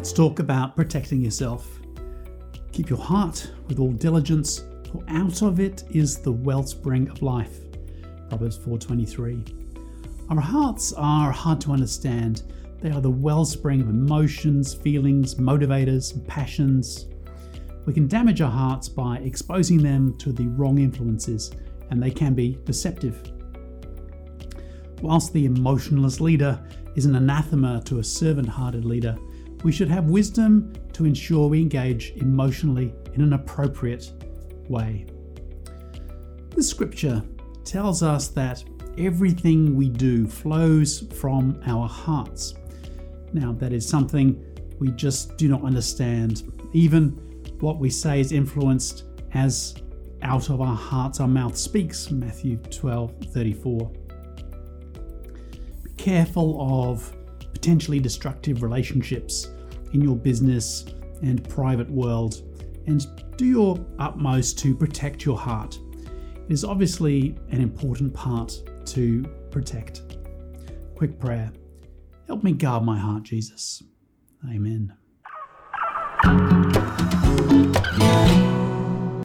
Let's talk about protecting yourself. Keep your heart with all diligence, for out of it is the wellspring of life. Proverbs 4:23. Our hearts are hard to understand. They are the wellspring of emotions, feelings, motivators, and passions. We can damage our hearts by exposing them to the wrong influences, and they can be deceptive. Whilst the emotionless leader is an anathema to a servant hearted leader, we should have wisdom to ensure we engage emotionally in an appropriate way. The scripture tells us that everything we do flows from our hearts. Now, that is something we just do not understand. Even what we say is influenced as out of our hearts our mouth speaks, Matthew 12 34. Be careful of potentially destructive relationships in your business and private world, and do your utmost to protect your heart. It is obviously an important part to protect. Quick prayer. Help me guard my heart, Jesus. Amen.